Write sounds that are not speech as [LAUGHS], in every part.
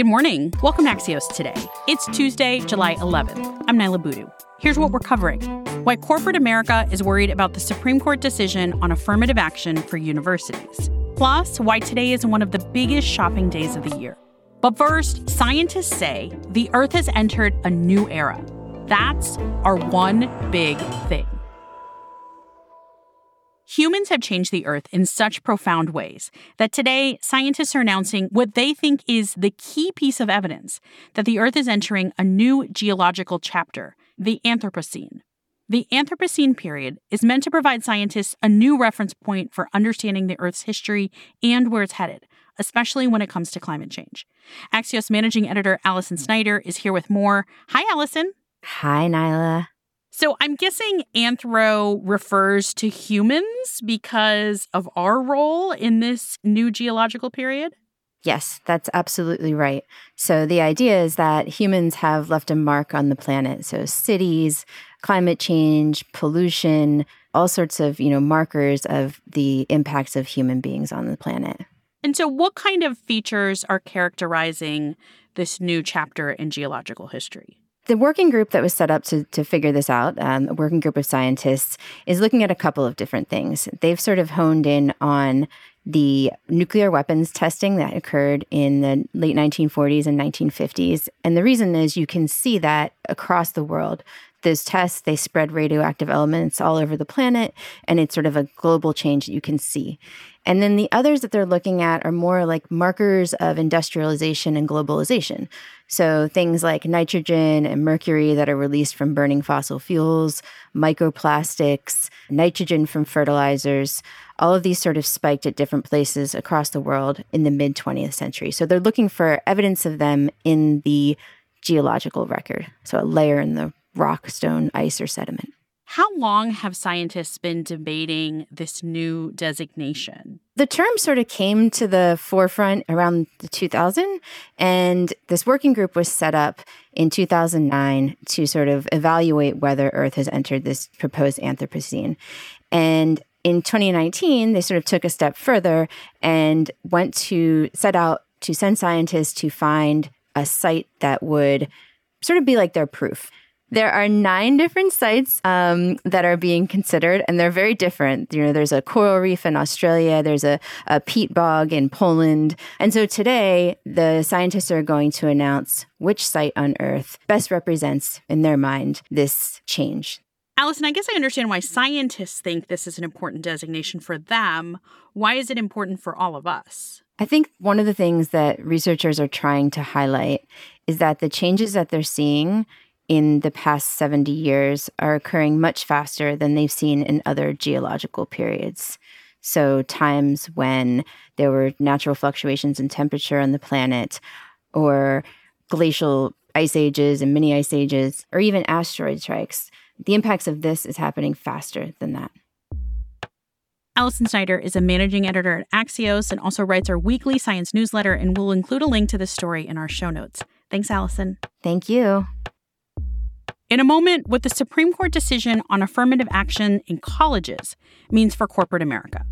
Good morning. Welcome to Axios today. It's Tuesday, July 11th. I'm Niala Boodhoo. Here's what we're covering why corporate America is worried about the Supreme Court decision on affirmative action for universities. Plus, why today is one of the biggest shopping days of the year. But first, scientists say the Earth has entered a new era. That's our one big thing. Humans have changed the Earth in such profound ways that today scientists are announcing what they think is the key piece of evidence that the Earth is entering a new geological chapter, the Anthropocene. The Anthropocene period is meant to provide scientists a new reference point for understanding the Earth's history and where it's headed, especially when it comes to climate change. Axios managing editor Alison Snyder is here with more. Hi, Alison. Hi, Niala. So I'm guessing anthro refers to humans because of our role in this new geological period? Yes, that's absolutely right. So the idea is that humans have left a mark on the planet. So cities, climate change, pollution, all sorts of, you know, markers of the impacts of human beings on the planet. And so what kind of features are characterizing this new chapter in geological history? The working group that was set up to, to figure this out, um, a working group of scientists, is looking at a couple of different things. They've sort of honed in on the nuclear weapons testing that occurred in the late 1940s and 1950s. And the reason is you can see that across the world. Those tests, they spread radioactive elements all over the planet, and it's sort of a global change that you can see. And then the others that they're looking at are more like markers of industrialization and globalization. So things like nitrogen and mercury that are released from burning fossil fuels, microplastics, nitrogen from fertilizers, all of these sort of spiked at different places across the world in the mid 20th century. So they're looking for evidence of them in the geological record. So a layer in the rock, stone, ice, or sediment. How long have scientists been debating this new designation? The term sort of came to the forefront around the 2000, and this working group was set up in 2009 to sort of evaluate whether Earth has entered this proposed Anthropocene. And in 2019, they sort of took a step further and went to set out to send scientists to find a site that would sort of be like their proof. There are nine different sites um, that are being considered, and they're very different. You know, there's a coral reef in Australia, there's a, a peat bog in Poland. And so today, the scientists are going to announce which site on Earth best represents, in their mind, this change. Alison, I guess I understand why scientists think this is an important designation for them. Why is it important for all of us? I think one of the things that researchers are trying to highlight is that the changes that they're seeing in the past 70 years are occurring much faster than they've seen in other geological periods. So, times when there were natural fluctuations in temperature on the planet, or glacial ice ages and mini ice ages, or even asteroid strikes, the impacts of this is happening faster than that. Alison Snyder is a managing editor at Axios and also writes our weekly science newsletter, and we'll include a link to the story in our show notes. Thanks, Alison. Thank you. In a moment, what the Supreme Court decision on affirmative action in colleges means for corporate America.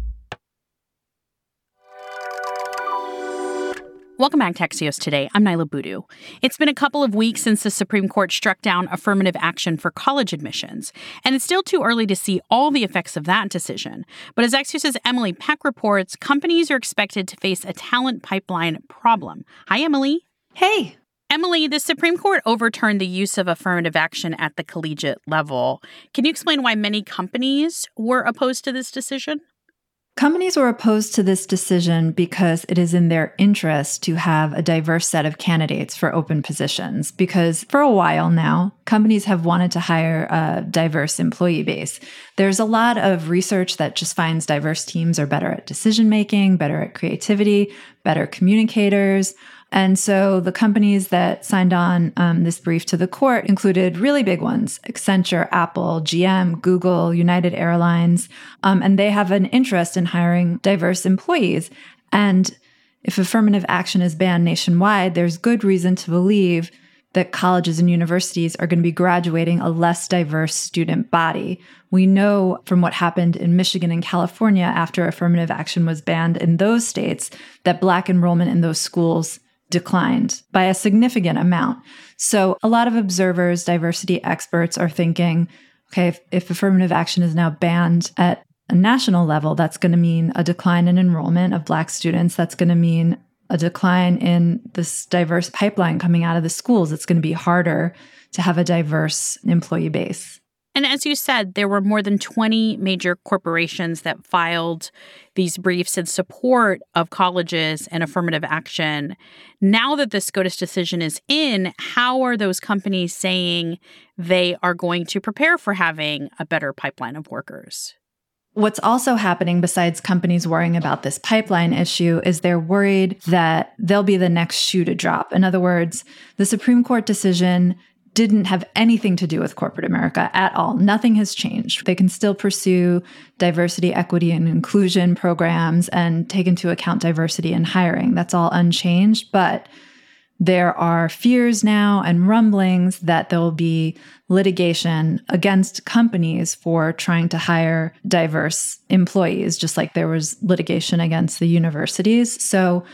Welcome back to Axios today. I'm Niala Boodhoo. It's been a couple of weeks since the Supreme Court struck down affirmative action for college admissions, and it's still too early to see all the effects of that decision. But as Axios' Emily Peck reports, companies are expected to face a talent pipeline problem. Hi, Emily. Hey. Emily, the Supreme Court overturned the use of affirmative action at the collegiate level. Can you explain why many companies were opposed to this decision? Companies were opposed to this decision because it is in their interest to have a diverse set of candidates for open positions. Because for a while now, companies have wanted to hire a diverse employee base. There's a lot of research that just finds diverse teams are better at decision making, better at creativity, better communicators. And so the companies that signed on um, this brief to the court included really big ones Accenture, Apple, GM, Google, United Airlines. Um, and they have an interest in hiring diverse employees. And if affirmative action is banned nationwide, there's good reason to believe that colleges and universities are going to be graduating a less diverse student body. We know from what happened in Michigan and California after affirmative action was banned in those states that Black enrollment in those schools declined by a significant amount. So, a lot of observers, diversity experts are thinking okay, if, if affirmative action is now banned at a national level, that's going to mean a decline in enrollment of Black students. That's going to mean a decline in this diverse pipeline coming out of the schools. It's going to be harder to have a diverse employee base. And as you said, there were more than 20 major corporations that filed these briefs in support of colleges and affirmative action. Now that the SCOTUS decision is in, how are those companies saying they are going to prepare for having a better pipeline of workers? What's also happening, besides companies worrying about this pipeline issue, is they're worried that they'll be the next shoe to drop. In other words, the Supreme Court decision didn't have anything to do with corporate America at all. Nothing has changed. They can still pursue diversity, equity, and inclusion programs and take into account diversity in hiring. That's all unchanged. But there are fears now and rumblings that there will be litigation against companies for trying to hire diverse employees, just like there was litigation against the universities. So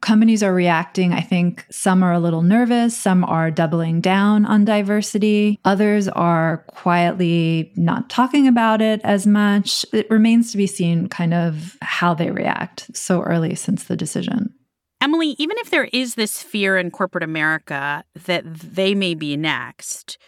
companies are reacting. I think some are a little nervous, some are doubling down on diversity, others are quietly not talking about it as much. It remains to be seen kind of how they react so early since the decision. Emily, even if there is this fear in corporate America that they may be next,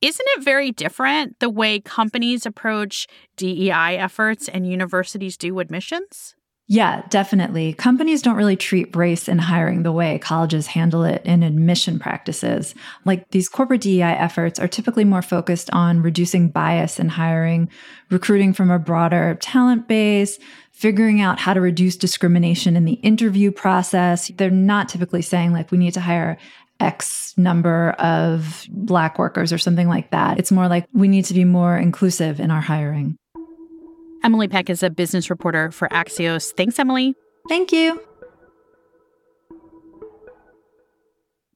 isn't it very different the way companies approach DEI efforts and universities do admissions? Yeah, definitely. Companies don't really treat race in hiring the way colleges handle it in admission practices. Like these corporate DEI efforts are typically more focused on reducing bias in hiring, recruiting from a broader talent base, figuring out how to reduce discrimination in the interview process. They're not typically saying, like, we need to hire X number of Black workers or something like that. It's more like we need to be more inclusive in our hiring. Emily Peck is a business reporter for Axios. Thanks, Emily. Thank you.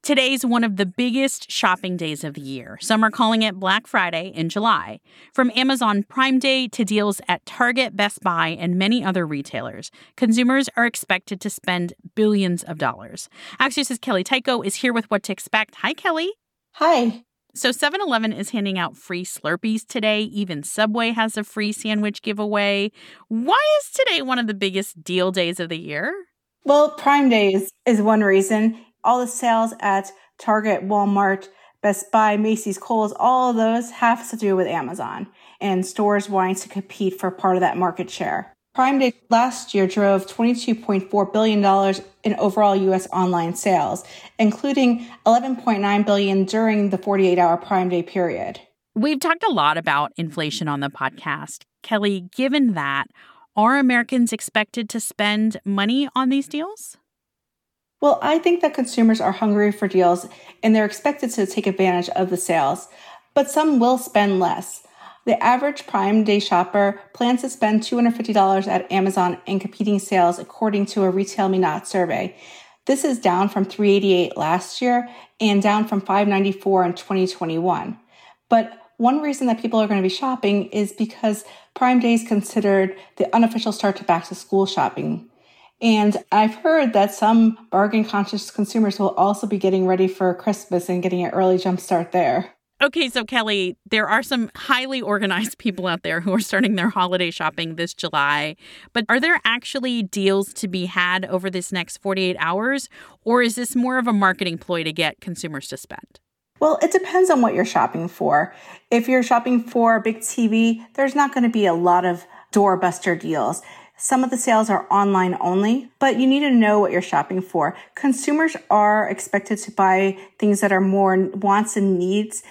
Today's one of the biggest shopping days of the year. Some are calling it Black Friday in July. From Amazon Prime Day to deals at Target, Best Buy, and many other retailers, consumers are expected to spend billions of dollars. Axios' Kelly Tyko is here with what to expect. Hi, Kelly. Hi. So 7-Eleven is handing out free Slurpees today. Even Subway has a free sandwich giveaway. Why is today one of the biggest deal days of the year? Well, Prime Days is one reason. All the sales at Target, Walmart, Best Buy, Macy's, Kohl's, all of those have to do with Amazon and stores wanting to compete for part of that market share. Prime Day last year drove $22.4 billion in overall US online sales, including 11.9 billion during the 48-hour Prime Day period. We've talked a lot about inflation on the podcast. Kelly, given that, are Americans expected to spend money on these deals? Well, I think that consumers are hungry for deals and they're expected to take advantage of the sales, but some will spend less. The average Prime Day shopper plans to spend $250 at Amazon in competing sales, according to a RetailMeNot survey. This is down from 388 last year and down from 594 in 2021. But one reason that people are going to be shopping is because Prime Day is considered the unofficial start to back to school shopping. And I've heard that some bargain conscious consumers will also be getting ready for Christmas and getting an early jump start there. Okay, so Kelly, there are some highly organized [LAUGHS] people out there who are starting their holiday shopping this July. But are there actually deals to be had over this next 48 hours? Or is this more of a marketing ploy to get consumers to spend? Well, it depends on what you're shopping for. If you're shopping for a big TV, there's not going to be a lot of doorbuster deals. Some of the sales are online only, but you need to know what you're shopping for. Consumers are expected to buy things that are more wants and needs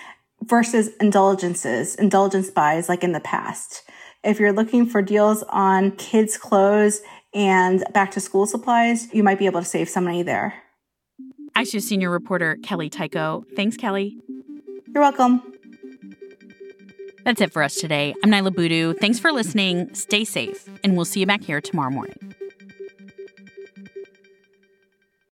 versus indulgences, indulgence buys like in the past. If you're looking for deals on kids' clothes and back to school supplies, you might be able to save some money there. Axios senior reporter Kelly Tyko. Thanks, Kelly. You're welcome. That's it for us today. I'm Niala Boodhoo. Thanks for listening. Stay safe, and we'll see you back here tomorrow morning.